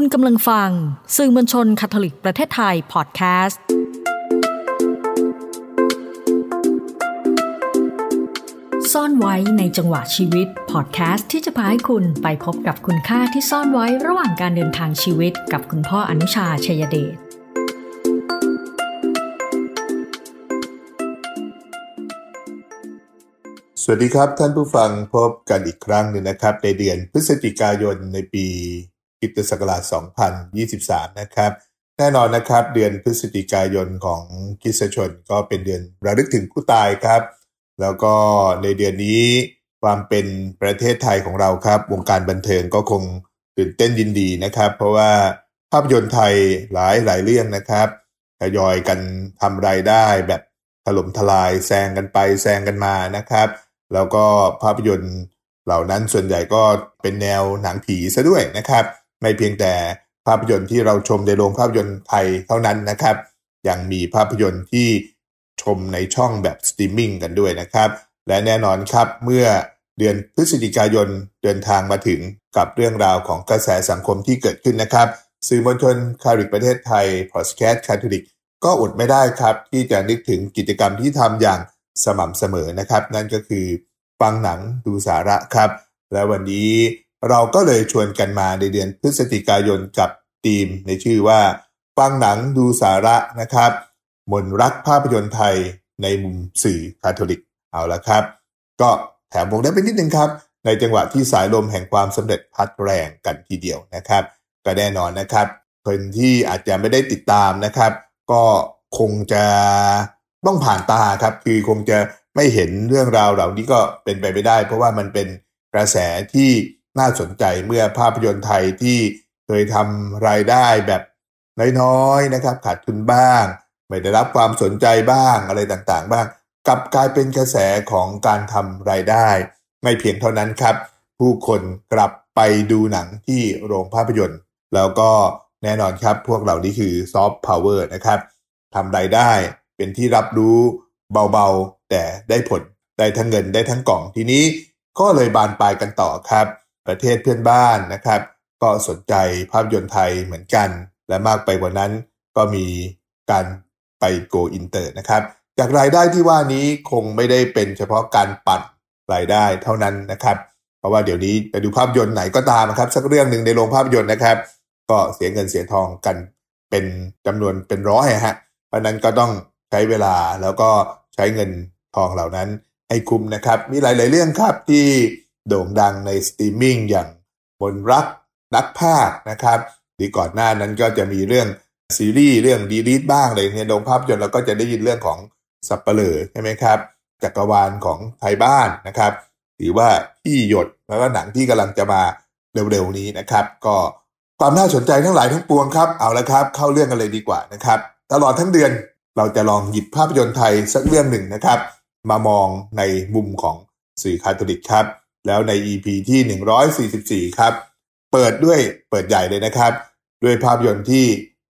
คุณกำลังฟัง สื่อมวลชนคาทอลิกประเทศไทยพอดแคสต์ซ่อนไว้ในจังหวะชีวิตพอดแคสต์ที่จะพาให้คุณไปพบกับคุณค่าที่ซ่อนไว้ระหว่างการเดินทางชีวิตกับคุณพ่ออนุชาชัยเดชสวัสดีครับท่านผู้ฟังพบกันอีกครั้งหนึ่งนะครับ ในเดือนพฤศจิกายนในปี กิตศักราช 2023 นะครับ แน่นอนนะครับ เดือนพฤศจิกายนของคิสชนก็เป็นเดือนระลึกถึงผู้ตายครับ แล้วก็ในเดือนนี้ความเป็นประเทศไทยของเราครับ วงการบันเทิงก็คงตื่นเต้นยินดีนะครับ เพราะว่าภาพยนตร์ไทยหลายหลายเรื่องนะครับทยอยกันทำรายได้แบบถล่มทลายแซงกันไปแซงกันมานะครับ แล้วก็ภาพยนตร์เหล่านั้นส่วนใหญ่ก็เป็นแนวหนังผีซะด้วยนะครับ ไม่เพียงแต่ภาพยนตร์ที่เราชมในโรงภาพยนตร์ไทยเท่านั้นนะครับ ยังมีภาพยนตร์ที่ชมในช่องแบบสตรีมมิ่งกันด้วยนะครับ และแน่นอนครับเมื่อเดือนพฤศจิกายนเดินทางมาถึงกับเรื่องราวของกระแสสังคมที่เกิดขึ้นนะครับ สื่อมวลชนคาทอลิกประเทศไทยพอดแคสคาทอลิกก็อดไม่ได้ครับ ที่จะนึกถึงกิจกรรมที่ทำอย่างสม่ำเสมอนะครับ นั่นก็คือฟังหนังดูสาระครับ และวันนี้ เราก็เลยชวนกันมาในเดือนพฤศจิกายนกับทีมในชื่อว่า ฟังหนังดูสาระนะครับ มนรักภาพยนตร์ไทยในมุมสื่อคาทอลิกเอาละครับ ก็แถมวงได้ไปนิดนึงครับ ในจังหวะที่สายลมแห่งความสำเร็จพัดแรงกันทีเดียวนะครับ ก็แน่นอนนะครับคนที่อาจจะไม่ได้ติดตามนะครับ ก็คงจะต้องผ่านตาครับ คือคงจะไม่เห็นเรื่องราวเหล่านี้ก็เป็นไปไม่ได้ เพราะว่ามันเป็นกระแสที่ น่าสนใจเมื่อภาพยนตร์ไทยที่เคยทำรายได้แบบน้อยๆนะครับ ขาดทุนบ้าง ไม่ได้รับความสนใจบ้างอะไรต่างๆ บ้างกลับกลายเป็นกระแสของการทำรายได้ ไม่เพียงเท่านั้นครับ ผู้คนกลับไปดูหนังที่โรงภาพยนตร์ แล้วก็แน่นอนครับพวกเหล่านี้คือซอฟต์พาวเวอร์นะครับทำรายได้เป็นที่รับรู้เบาๆ แต่ได้ผลได้ทั้งเงินได้ทั้งกล่องทีนี้ก็เลยบานปลายกันต่อครับ ประเทศเพื่อนบ้านนะครับ ก็สนใจภาพยนตร์ไทยเหมือนกัน และมากไปกว่านั้นก็มีการไป go inter นะครับ จากรายได้ที่ว่านี้คงไม่ได้เป็นเฉพาะการปั่นรายได้เท่านั้นนะครับ เพราะว่าเดี๋ยวนี้ไปดูภาพยนตร์ไหนก็ตามนะครับ สักเรื่องหนึ่งในโรงภาพยนตร์นะครับ ก็เสียเงินเสียทองกันเป็นจำนวนเป็นร้อยฮะเพราะนั้นก็ต้องใช้เวลาแล้วก็ใช้เงินทองเหล่านั้นให้คุ้มนะครับ มีหลาย ๆ เรื่องครับที่ โด่งดังในสตรีมมิ่งอย่างมนต์รักนักพากย์นะครับหรือก่อนหน้านั้นก็จะมีเรื่องซีรีส์เรื่อง Delete บ้างอะไรเลยในโรงภาพยนตร์เราก็จะได้ยินเรื่องของสัปเหร่อใช่ไหมครับ จักรวาลของไทยบ้านนะครับหรือว่าที่หยดแล้วก็หนังที่กำลังจะมาเร็วๆนี้นะครับ ก็ความน่าสนใจทั้งหลายทั้งปวงครับเอาละครับ เข้าเรื่องกันเลยดีกว่านะครับ ตลอดทั้งเดือนเราจะลองหยิบภาพยนตร์ไทยสักเรื่องหนึ่งนะครับ มามองในมุมของสื่อคาทอลิกครับ แล้วใน EP ที่ 144 ครับ เปิดด้วยเปิดใหญ่เลยนะครับ ด้วยภาพยนตร์ที่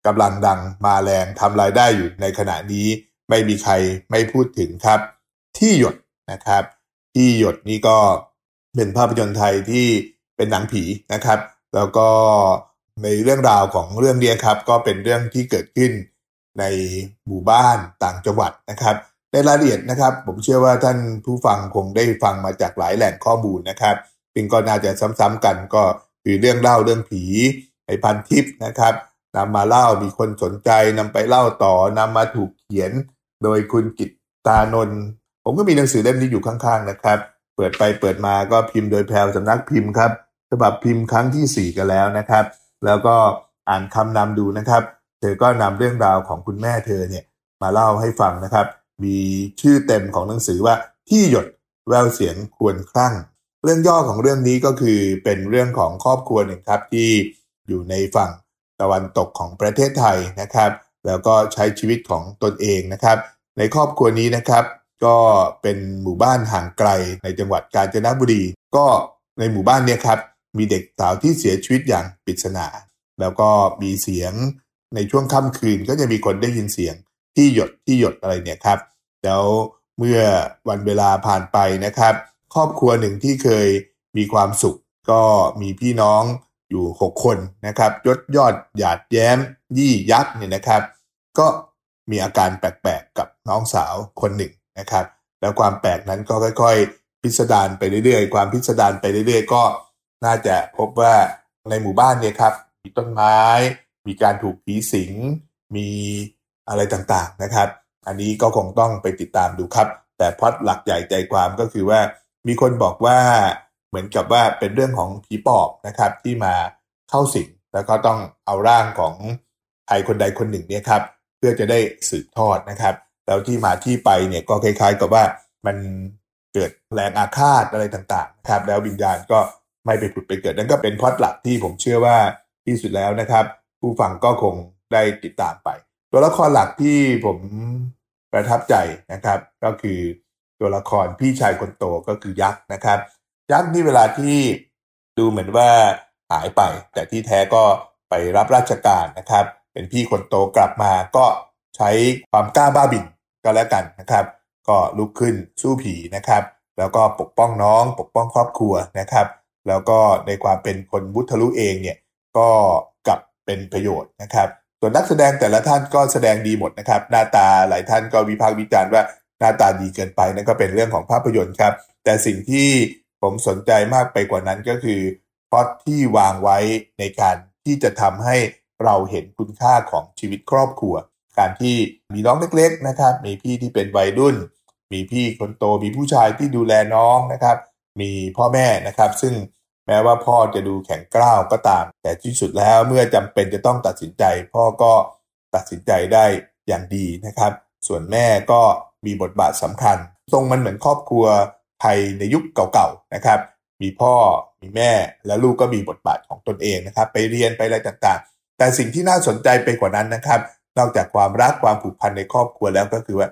กำลังดังมาแรงทำรายได้อยู่ในขณะนี้ไม่มีใครไม่พูดถึงครับ ที่หยดนะครับ ที่หยดนี่ก็เป็นภาพยนตร์ไทยที่เป็นหนังผีนะครับ แล้วก็ในเรื่องราวของเรื่องนี้ครับ ก็เป็นเรื่องที่เกิดขึ้นในหมู่บ้านต่างจังหวัดนะครับ ในรายละเอียดนะครับ ผมเชื่อว่าท่านผู้ฟังคงได้ฟังมาจากหลายแหล่งข้อมูลนะครับซึ่งก็น่าจะซ้ำๆกันก็คือเรื่องเล่าเรื่องผีไอพันทิพย์นะครับนำมาเล่ามีคนสนใจนำไปเล่าต่อนำมาถูกเขียน โดยคุณกิตตานนท์ผมก็มีหนังสือเล่มนี้อยู่ข้างๆนะครับ เปิดไปเปิดมาก็พิมพ์โดยแพลวสำนักพิมพ์ครับฉบับพิมพ์ครั้งที่ 4 กันแล้วนะครับ แล้วก็อ่านคำนำดูนะครับ เธอก็นำเรื่องราวของคุณแม่เธอเนี่ยมาเล่าให้ฟังนะครับ มีชื่อเต็มของหนังสือว่าที่หยดแววเสียงควรคลั่ง เรื่องย่อของเรื่องนี้ก็คือเป็นเรื่องของครอบครัวหนึ่งครับที่อยู่ในฝั่งตะวันตกของประเทศไทยนะครับ แล้วก็ใช้ชีวิตของตนเองนะครับ ในครอบครัวนี้นะครับ ก็เป็นหมู่บ้านห่างไกลในจังหวัดกาญจนบุรี ก็ในหมู่บ้านเนี่ยครับมีเด็กสาวที่เสียชีวิตอย่างปริศนา แล้วก็มีเสียงในช่วงค่ำคืนก็จะมีคนได้ยินเสียง ที่หยดที่หยดอะไรเนี่ยครับแล้วเมื่อวันเวลาผ่านไปนะครับ ครอบครัวหนึ่งที่เคยมีความสุข ก็มีพี่น้องอยู่ 6 คนนะครับยศยอดหยาดแย้ม ยี่ยักษ์เนี่ยนะครับ ก็มีอาการแปลกๆกับน้องสาวคนหนึ่งนะครับ แล้วความแปลกนั้นก็ค่อยๆ พิสดารไปเรื่อยๆ ความพิสดารไปเรื่อยๆ ก็น่าจะพบว่าในหมู่บ้านเนี่ยครับมีต้นไม้ มีการถูกผีสิง มี อะไรต่างๆนะครับ อันนี้ก็คงต้องไปติดตามดูครับ แต่พอดหลักใหญ่ใจความก็คือว่า มีคนบอกว่าเหมือนกับว่าเป็นเรื่องของผีปอบนะครับ ที่มาเข้าสิงแล้วก็ต้องเอาร่างของใครคนใดคนหนึ่งเนี่ยครับ เพื่อจะได้สืบทอดนะครับ แล้วที่มาที่ไปเนี่ยก็คล้าย ๆ กับว่ามันเกิดแรงอาฆาตอะไรต่างๆนะครับ แล้ววิญญาณก็ไม่ไปผุดไปเกิดนั่นก็เป็นพอดหลักที่ผมเชื่อว่าที่สุดแล้วนะครับ ผู้ฟังก็คงได้ติดตามไป ตัวละครหลักที่ผมประทับใจนะครับ ก็คือตัวละครพี่ชายคนโตก็คือยักษ์นะครับ ยักษ์นี่เวลาที่ดูเหมือนว่าหายไป แต่ที่แท้ก็ไปรับราชการนะครับ เป็นพี่คนโตกลับมาก็ใช้ความกล้าบ้าบิ่นก็แล้วกันนะครับ ก็ลุกขึ้นสู้ผีนะครับ แล้วก็ปกป้องน้อง ปกป้องครอบครัวนะครับ แล้วก็ในความเป็นคนบุทะลุเองเนี่ยก็กลับเป็นประโยชน์นะครับ ส่วนนักแสดงแต่ละท่านก็แสดงดีหมดนะครับ หน้าตาหลายท่านก็วิพากษ์วิจารณ์ว่าหน้าตาดีเกินไปนั่นก็เป็นเรื่องของภาพยนตร์ครับ แต่สิ่งที่ผมสนใจมากไปกว่านั้นก็คือพอดที่วางไว้ในการที่จะทำให้เราเห็นคุณค่าของชีวิตครอบครัว การที่มีน้องเล็กๆนะครับ มีพี่ที่เป็นวัยรุ่น มีพี่คนโตมีผู้ชายที่ดูแลน้องนะครับ มีพ่อแม่นะครับ ซึ่ง แม้ว่าพ่อจะดูแข็งกร้าวก็ตาม แต่ที่สุดแล้วเมื่อจำเป็นจะต้องตัดสินใจ พ่อก็ตัดสินใจได้อย่างดีนะครับ ส่วนแม่ก็มีบทบาทสำคัญ ทรงมันเหมือนครอบครัวไทยในยุคเก่าๆนะครับ มีพ่อมีแม่แล้วลูกก็มีบทบาทของตนเองนะครับ ไปเรียนไปอะไรต่างๆ แต่สิ่งที่น่าสนใจไปกว่านั้นนะครับ นอกจากความรักความผูกพันในครอบครัวแล้วก็คือว่า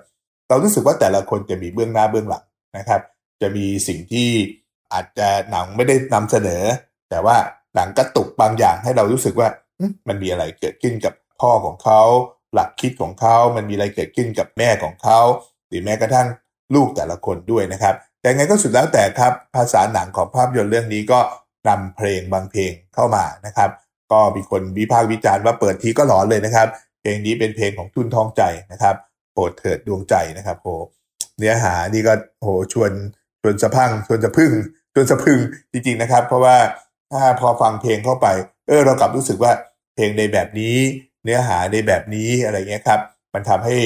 เรารู้สึกว่าแต่ละคนจะมีเบื้องหน้าเบื้องหลังนะครับ จะมีสิ่งที่ อาจจะหนังไม่ได้นำเสนอ แต่ว่าหนังกระตุกบางอย่างให้เรารู้สึกว่ามันมีอะไรเกิดขึ้นกับพ่อของเขา หลักคิดของเขา มันมีอะไรเกิดขึ้นกับแม่ของเขา หรือแม้กระทั่งลูกแต่ละคนด้วยนะครับ แต่ไงก็สุดแล้วแต่ครับ ภาษาหนังของภาพยนตร์เรื่องนี้ก็นำเพลงบางเพลงเข้ามานะครับ ก็มีคนวิพากษ์วิจารณ์ว่าเปิดทีก็หลอนเลยนะครับ เพลงนี้เป็นเพลงของทุนทองใจนะครับโปรดเถิดดวงใจนะครับโหเนื้อหานี่ก็โหชวน ชวนสะพังชวนสะพึ่งชวนสะพึงจริงๆนะครับ เพราะว่าถ้าพอฟังเพลงเข้าไป เออเรากลับรู้สึกว่าเพลงในแบบนี้ เนื้อหาในแบบนี้อะไรเงี้ยครับ มันทำให้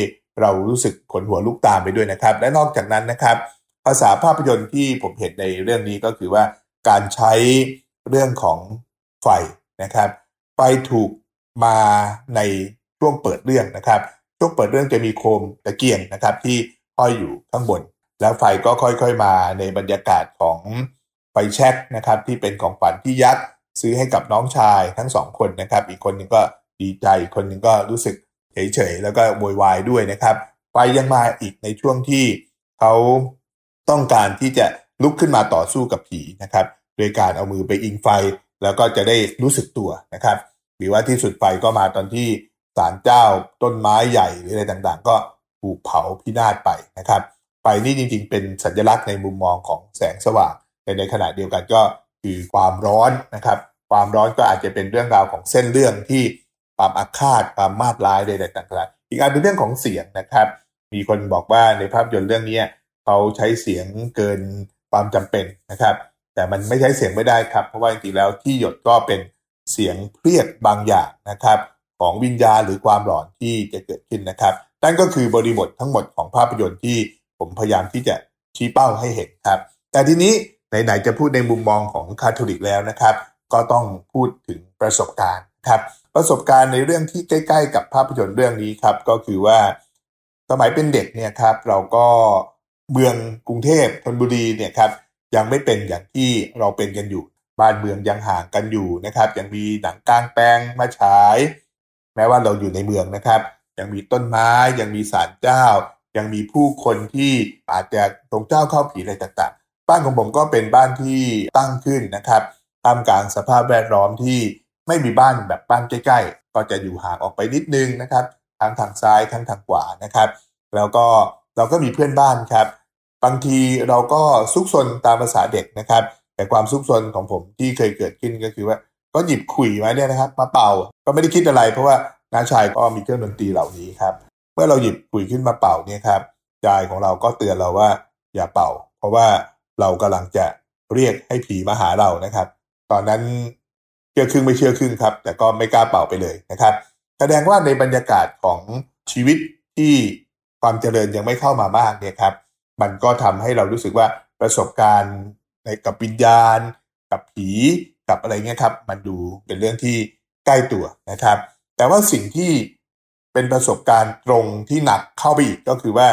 เรารู้สึกขนหัวลุกตามไปด้วยนะครับ และนอกจากนั้นนะครับ ภาษาภาพยนตร์ที่ผมเห็นในเรื่องนี้ก็คือว่าการใช้เรื่องของไฟนะครับไฟถูกมาในช่วงเปิดเรื่องนะครับ ช่วงเปิดเรื่องจะมีโคมตะเกียงนะครับ ที่ห้อยอยู่ข้างบน แล้วไฟก็ค่อยๆมาในบรรยากาศของไฟแช็กนะครับ ที่เป็นของฝันที่ยักษ์ซื้อให้กับน้องชายทั้งสองคนนะครับ อีกคนหนึ่งก็ดีใจคนหนึ่งก็รู้สึกเฉยๆแล้วก็โวยวายด้วยนะครับ ไฟยังมาอีกในช่วงที่เขาต้องการที่จะลุกขึ้นมาต่อสู้กับผีนะครับ โดยการเอามือไปอิงไฟแล้วก็จะได้รู้สึกตัวนะครับ หรือว่าที่สุดไฟก็มาตอนที่ศาลเจ้าต้นไม้ใหญ่หรืออะไรต่างๆ ก็ถูกเผาพินาศไปนะครับ ไฟนี่จริง ๆ เป็นสัญลักษณ์ในมุมมองของแสงสว่างแต่ในขณะเดียวกันก็คือความร้อนนะครับ ความร้อนก็อาจจะเป็นเรื่องราวของเส้นเรื่องที่ความอาฆาตความมาดร้ายใดๆต่างๆอีกอันเป็นเรื่องของเสียงนะครับ มีคนบอกว่าในภาพยนตร์เรื่องนี้เขาใช้เสียงเกินความจำเป็นนะครับ แต่มันไม่ใช้เสียงไม่ได้ครับ เพราะว่าจริงๆแล้วที่หยดก็เป็นเสียงเพรียดบางอย่างนะครับ ของวิญญาณหรือความหลอนที่จะเกิดขึ้นนะครับนั่นก็คือบริบททั้งหมดของภาพยนตร์ที่ ผมพยายามที่จะชี้เป้าให้เห็นครับ แต่ทีนี้ไหนๆจะพูดในมุมมองของคาทอลิกแล้วนะครับ ก็ต้องพูดถึงประสบการณ์ครับประสบการณ์ในเรื่องที่ใกล้ ๆ กับภาพยนตร์เรื่องนี้ครับ ก็คือว่าสมัยเป็นเด็กเนี่ยครับ เราก็เมืองกรุงเทพธนบุรีเนี่ยครับยังไม่เป็นอย่างที่เราเป็นกันอยู่ บ้านเมืองยังห่างกันอยู่นะครับ ยังมีหนังกลางแปลงมาฉาย แม้ว่าเราอยู่ในเมืองนะครับ ยังมีต้นไม้ยังมีศาลเจ้า ยังมีผู้คนที่อาจจะตรงเจ้าเข้าผีอะไรต่างๆ บ้านของผมก็เป็นบ้านที่ตั้งขึ้นนะครับท่ามกลางสภาพแวดล้อมที่ไม่มีบ้านแบบบ้านใกล้ๆ ก็จะอยู่ห่างออกไปนิดนึงนะครับทั้งทางซ้ายทั้งทางขวานะครับ แล้วก็เราก็มีเพื่อนบ้านครับ บางทีเราก็ซุกซนตามภาษาเด็กนะครับ แต่ความซุกซนของผมที่เคยเกิดขึ้นก็คือว่าก็หยิบขุยมาเนี่ยนะครับ มาเป่าก็ไม่ได้คิดอะไร เพราะว่าน้าชายก็มีเครื่องดนตรีเหล่านี้ครับ มื่อเราหยิบขุยขึ้นมาเป่าเนี่ยครับยายของเราก็เตือนเราว่าอย่าเป่า เพราะว่าเรากำลังจะเรียกให้ผีมาหาเรานะครับ ตอนนั้นเชื่อครึ่งไม่เชื่อครึ่งครับ แต่ก็ไม่กล้าเป่าไปเลยนะครับ แสดงว่าในบรรยากาศของชีวิตที่ความเจริญยังไม่เข้ามามากเนี่ยครับ มันก็ทำให้เรารู้สึกว่าประสบการณ์ในกับวิญญาณ กับผีกับอะไรเงี้ยครับ มันดูเป็นเรื่องที่ใกล้ตัวนะครับ แต่ว่าสิ่งที่ เป็นประสบการณ์ตรงที่หนักเข้าไปอีกก็คือว่า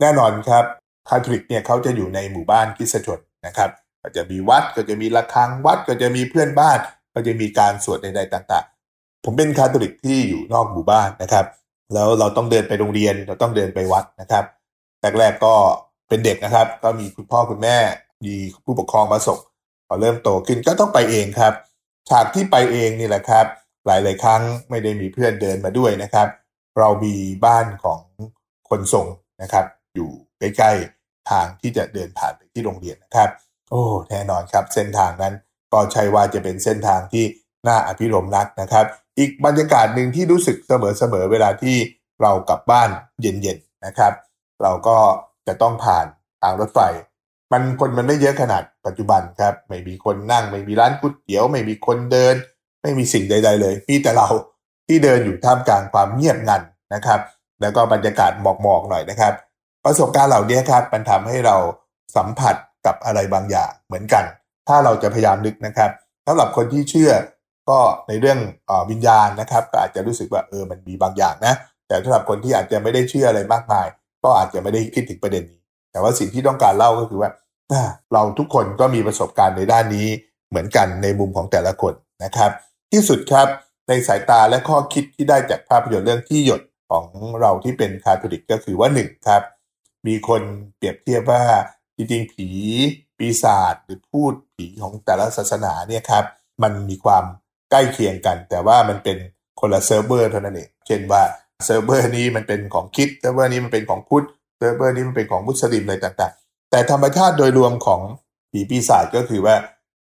แน่นอนครับคาทอลิกเนี่ยเขาจะอยู่ในหมู่บ้านคริสตชนนะครับ ก็จะมีวัดก็จะมีระฆังวัดก็จะมีเพื่อนบ้าน ก็จะมีการสวดใดๆต่างๆ ผมเป็นคาทอลิกที่อยู่นอกหมู่บ้านนะครับ แล้วเราต้องเดินไปโรงเรียนเราต้องเดินไปวัดนะครับแรกๆก็เป็นเด็กนะครับ ก็มีคุณพ่อคุณแม่มีผู้ปกครองมาส่งพอเริ่มโตขึ้นก็ต้องไปเองครับ ฉากที่ไปเองนี่แหละครับ หลายๆครั้งไม่ได้มีเพื่อนเดินมาด้วยนะครับ เรามีบ้านของคนส่งนะครับ อยู่ใกล้ๆทางที่จะเดินผ่านไปที่โรงเรียนนะครับ โอ้แน่นอนครับเส้นทางนั้นก็ใช่ว่าจะเป็นเส้นทางที่น่าอภิรมนักนะครับ อีกบรรยากาศหนึ่งที่รู้สึกเสมอๆเวลาที่เรากลับบ้านเย็นๆนะครับ เราก็จะต้องผ่านทางรถไฟ มันคนมันไม่เยอะขนาดปัจจุบันครับ ไม่มีคนนั่ง ไม่มีร้านก๋วยเตี๋ยว ไม่มีคนเดิน ไม่มีสิ่งใด ๆ เลย มีแต่เราที่เดินอยู่ท่ามกลางความเงียบงันนะครับ แล้วก็บรรยากาศหมอกๆหน่อยนะครับ ประสบการณ์เหล่านี้ครับมันทำให้เราสัมผัสกับอะไรบางอย่างเหมือนกัน ถ้าเราจะพยายามนึกนะครับสำหรับคนที่เชื่อก็ในเรื่องอวิญญาณนะครับ ก็อาจจะรู้สึกว่าเออมันมีบางอย่างนะ แต่สำหรับคนที่อาจจะไม่ได้เชื่ออะไรมากมาย ก็อาจจะไม่ได้คิดถึงประเด็นนี้ แต่ว่าสิ่งที่ต้องการเล่าก็คือว่าเราทุกคนก็มีประสบการณ์ในด้านนี้เหมือนกันในมุมของแต่ละคนนะครับ ที่สุดครับ ในสายตาและข้อคิดที่ได้จากภาพยนตร์เรื่องที่หยดของเราที่เป็นคาทอลิกก็คือว่าหนึ่งครับ มีคนเปรียบเทียบว่าจริงๆ ผีปีศาจหรือพูดผีของแต่ละศาสนาเนี่ยครับ มันมีความใกล้เคียงกัน แต่ว่ามันเป็นคนละเซิร์ฟเวอร์เท่านั้นเองเช่นว่าเซิร์ฟเวอร์นี้มันเป็นของคริสต์เซิร์ฟเวอร์นี้มันเป็นของพุทธเซิร์ฟเวอร์นี้มันเป็นของมุสลิมอะไรต่างๆ แต่ธรรมชาติโดยรวมของผีปีศาจก็คือว่า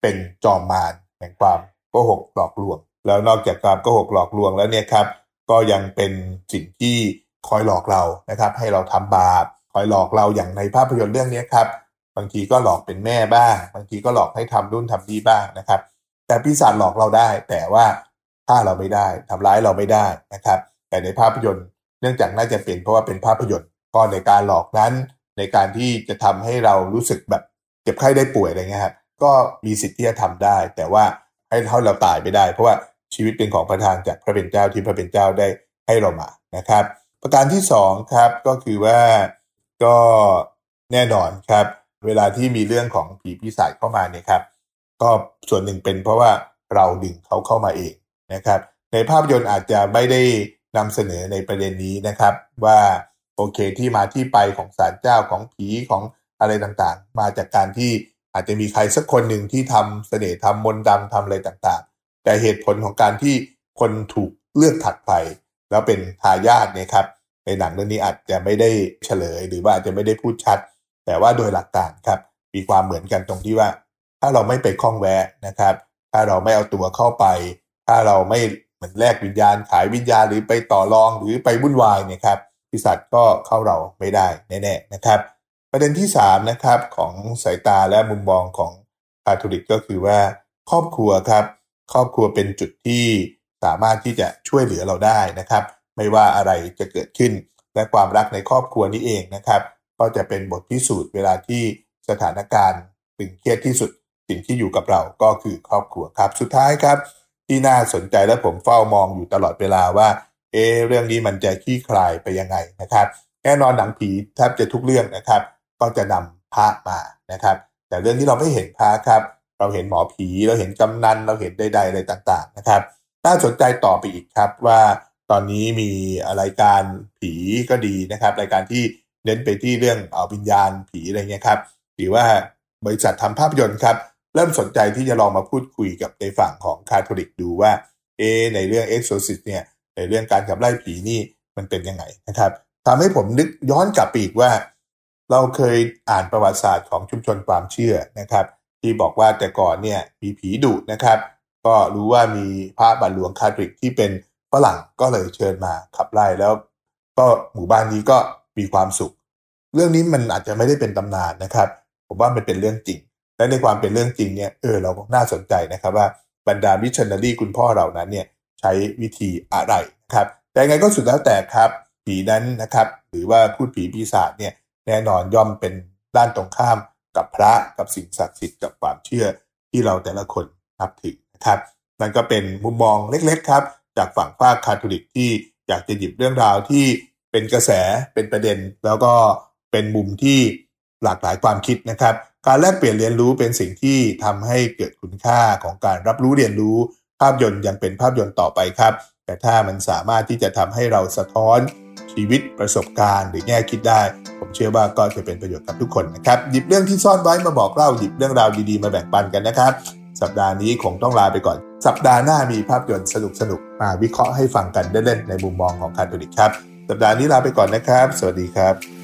เป็นจอมมารแห่งความ โกหกหลอกลวง แล้วนอกจากความโกหกหลอกลวงแล้วเนี่ยครับก็ยังเป็นสิ่งที่คอยหลอกเรานะครับ ให้เราทำบาปคอยหลอกเราอย่างในภาพยนตร์เรื่องนี้ครับบางทีก็หลอกเป็นแม่บ้าง บางทีก็หลอกให้ทำรุ่นทำดีบ้างนะครับ แต่ปีศาจหลอกเราได้ แต่ว่าฆ่าเราไม่ได้ทำร้ายเราไม่ได้นะครับ แต่ในภาพยนตร์เนื่องจากน่าจะเป็นเพราะว่าเป็นภาพยนตร์ก็ในการหลอกนั้น ในการที่จะทำให้เรารู้สึกแบบเจ็บไข้ได้ป่วยอะไรเงี้ยครับก็มีสิทธิ์ที่จะทำได้ แต่ว่า ให้เท่าเราตายไปได้ เพราะว่าชีวิตเป็นของประทานจากพระเป็นเจ้าที่พระเป็นเจ้าได้ให้เรามานะครับ ประการที่2ครับก็คือว่าก็แน่นอนครับ เวลาที่มีเรื่องของผีปีศาจเข้ามาเนี่ยครับ ก็ส่วนหนึ่งเป็นเพราะว่าเราดึงเขาเข้ามาเองนะครับ ในภาพยนตร์อาจจะไม่ได้นำเสนอในประเด็นนี้นะครับ ว่าโอเคที่มาที่ไปของศาลเจ้าของผีของอะไรต่างๆ มาจากการที่ อาจจะมีใครสักคนหนึ่งที่ทำเสน่ห์ทำมนต์ดำทำอะไรต่างๆ แต่เหตุผลของการที่คนถูกเลือกถัดไป แล้วเป็นทายาทเนี่ยครับ ในหนังเรื่องนี้อาจจะไม่ได้เฉลย หรือว่าอาจจะไม่ได้พูดชัด แต่ว่าโดยหลักการครับ มีความเหมือนกันตรงที่ว่า ถ้าเราไม่ไปคล้องแวะนะครับ ถ้าเราไม่เอาตัวเข้าไป ถ้าเราไม่เหมือนแลกวิญญาณขายวิญญาณหรือไปต่อรองหรือไปวุ่นวายเนี่ยครับปีศาจก็เข้าเราไม่ได้แน่ๆนะครับ ประเด็นที่3นะครับของสายตาและมุมมองของคาทอลิกก็คือว่าครอบครัวครับครอบครัวเป็นจุดที่สามารถที่จะช่วยเหลือเราได้นะครับ ไม่ว่าอะไรจะเกิดขึ้น และความรักในครอบครัวนี้เองนะครับ ก็จะเป็นบทพิสูจน์เวลาที่สถานการณ์ตึงเครียดที่สุดสิ่งที่อยู่กับเราก็คือครอบครัวครับ สุดท้ายครับ ที่น่าสนใจและผมเฝ้ามองอยู่ตลอดเวลาว่า เอเรื่องนี้มันจะขี้คลายไปยังไงนะครับ แน่นอนหนังผีแทบจะทุกเรื่องนะครับ ก็จะนำพระมานะครับ แต่เรื่องที่เราไม่เห็นพระครับ เราเห็นหมอผีเราเห็นกำนันเราเห็นใดๆอะไรต่างๆนะครับน่าสนใจต่อไปอีกครับว่าตอนนี้มีรายการผีก็ดีนะครับ รายการที่เน้นไปที่เรื่องเอาวิญญาณผีอะไรเงี้ยครับหรือว่าบริษัททำภาพยนตร์ครับเริ่มสนใจที่จะลองมาพูดคุยกับในฝั่งของคาทอลิกดูว่าเอในเรื่อง Exorcist เนี่ยในเรื่องการขับไล่ผีนี่มันเป็นยังไงนะครับทำให้ผมนึกย้อนกลับไปอีกว่า เราเคยอ่านประวัติศาสตร์ของชุมชนความเชื่อนะครับ ที่บอกว่าแต่ก่อนเนี่ยมีผีดุนะครับ ก็รู้ว่ามีพระบาทหลวงคาทริกที่เป็นฝรั่งก็เลยเชิญมาขับไล่แล้ว ก็หมู่บ้านนี้ก็มีความสุข เรื่องนี้มันอาจจะไม่ได้เป็นตำนานนะครับ ผมว่ามันเป็นเรื่องจริง และในความเป็นเรื่องจริงเนี่ยเออเราก็น่าสนใจนะครับว่าบรรดามิชชันนารีคุณพ่อเหล่านั้นเนี่ยใช้วิธีอะไรนะครับ แต่ไงก็สุดแล้วแต่ครับผีนั้นนะครับ หรือว่าพูดผีปีศาจเนี่ย แน่นอนย่อมเป็นด้านตรงข้ามกับพระกับสิ่งศักดิ์สิทธิ์กับความเชื่อที่เราแต่ละคนนับถือนะครับนั่นก็เป็นมุมมองเล็กๆครับ จากฝั่งภาคคาทอลิกที่อยากจะหยิบเรื่องราวที่เป็นกระแสเป็นประเด็น แล้วก็เป็นมุมที่หลากหลายความคิดนะครับ การแลกเปลี่ยนเรียนรู้เป็นสิ่งที่ทำให้เกิดคุณค่าของการรับรู้เรียนรู้ ภาพยนตร์ยังเป็นภาพยนตร์ต่อไปครับ แต่ถ้ามันสามารถที่จะทำให้เราสะท้อนชีวิตประสบการณ์หรือแง่คิดได้ ผมเชื่อว่าก็จะเป็นประโยชน์กับทุกคนนะครับ หยิบเรื่องที่ซ่อนไว้มาบอกเล่าหยิบเรื่องราวดีๆมาแบ่งปันกันนะครับ สัปดาห์นี้คงต้องลาไปก่อน สัปดาห์หน้ามีภาพยนตร์สนุกๆมาวิเคราะห์ให้ฟังกันเล่นๆในมุมมองของคาทอลิกครับ สัปดาห์นี้ลาไปก่อนนะครับ สวัสดีครับ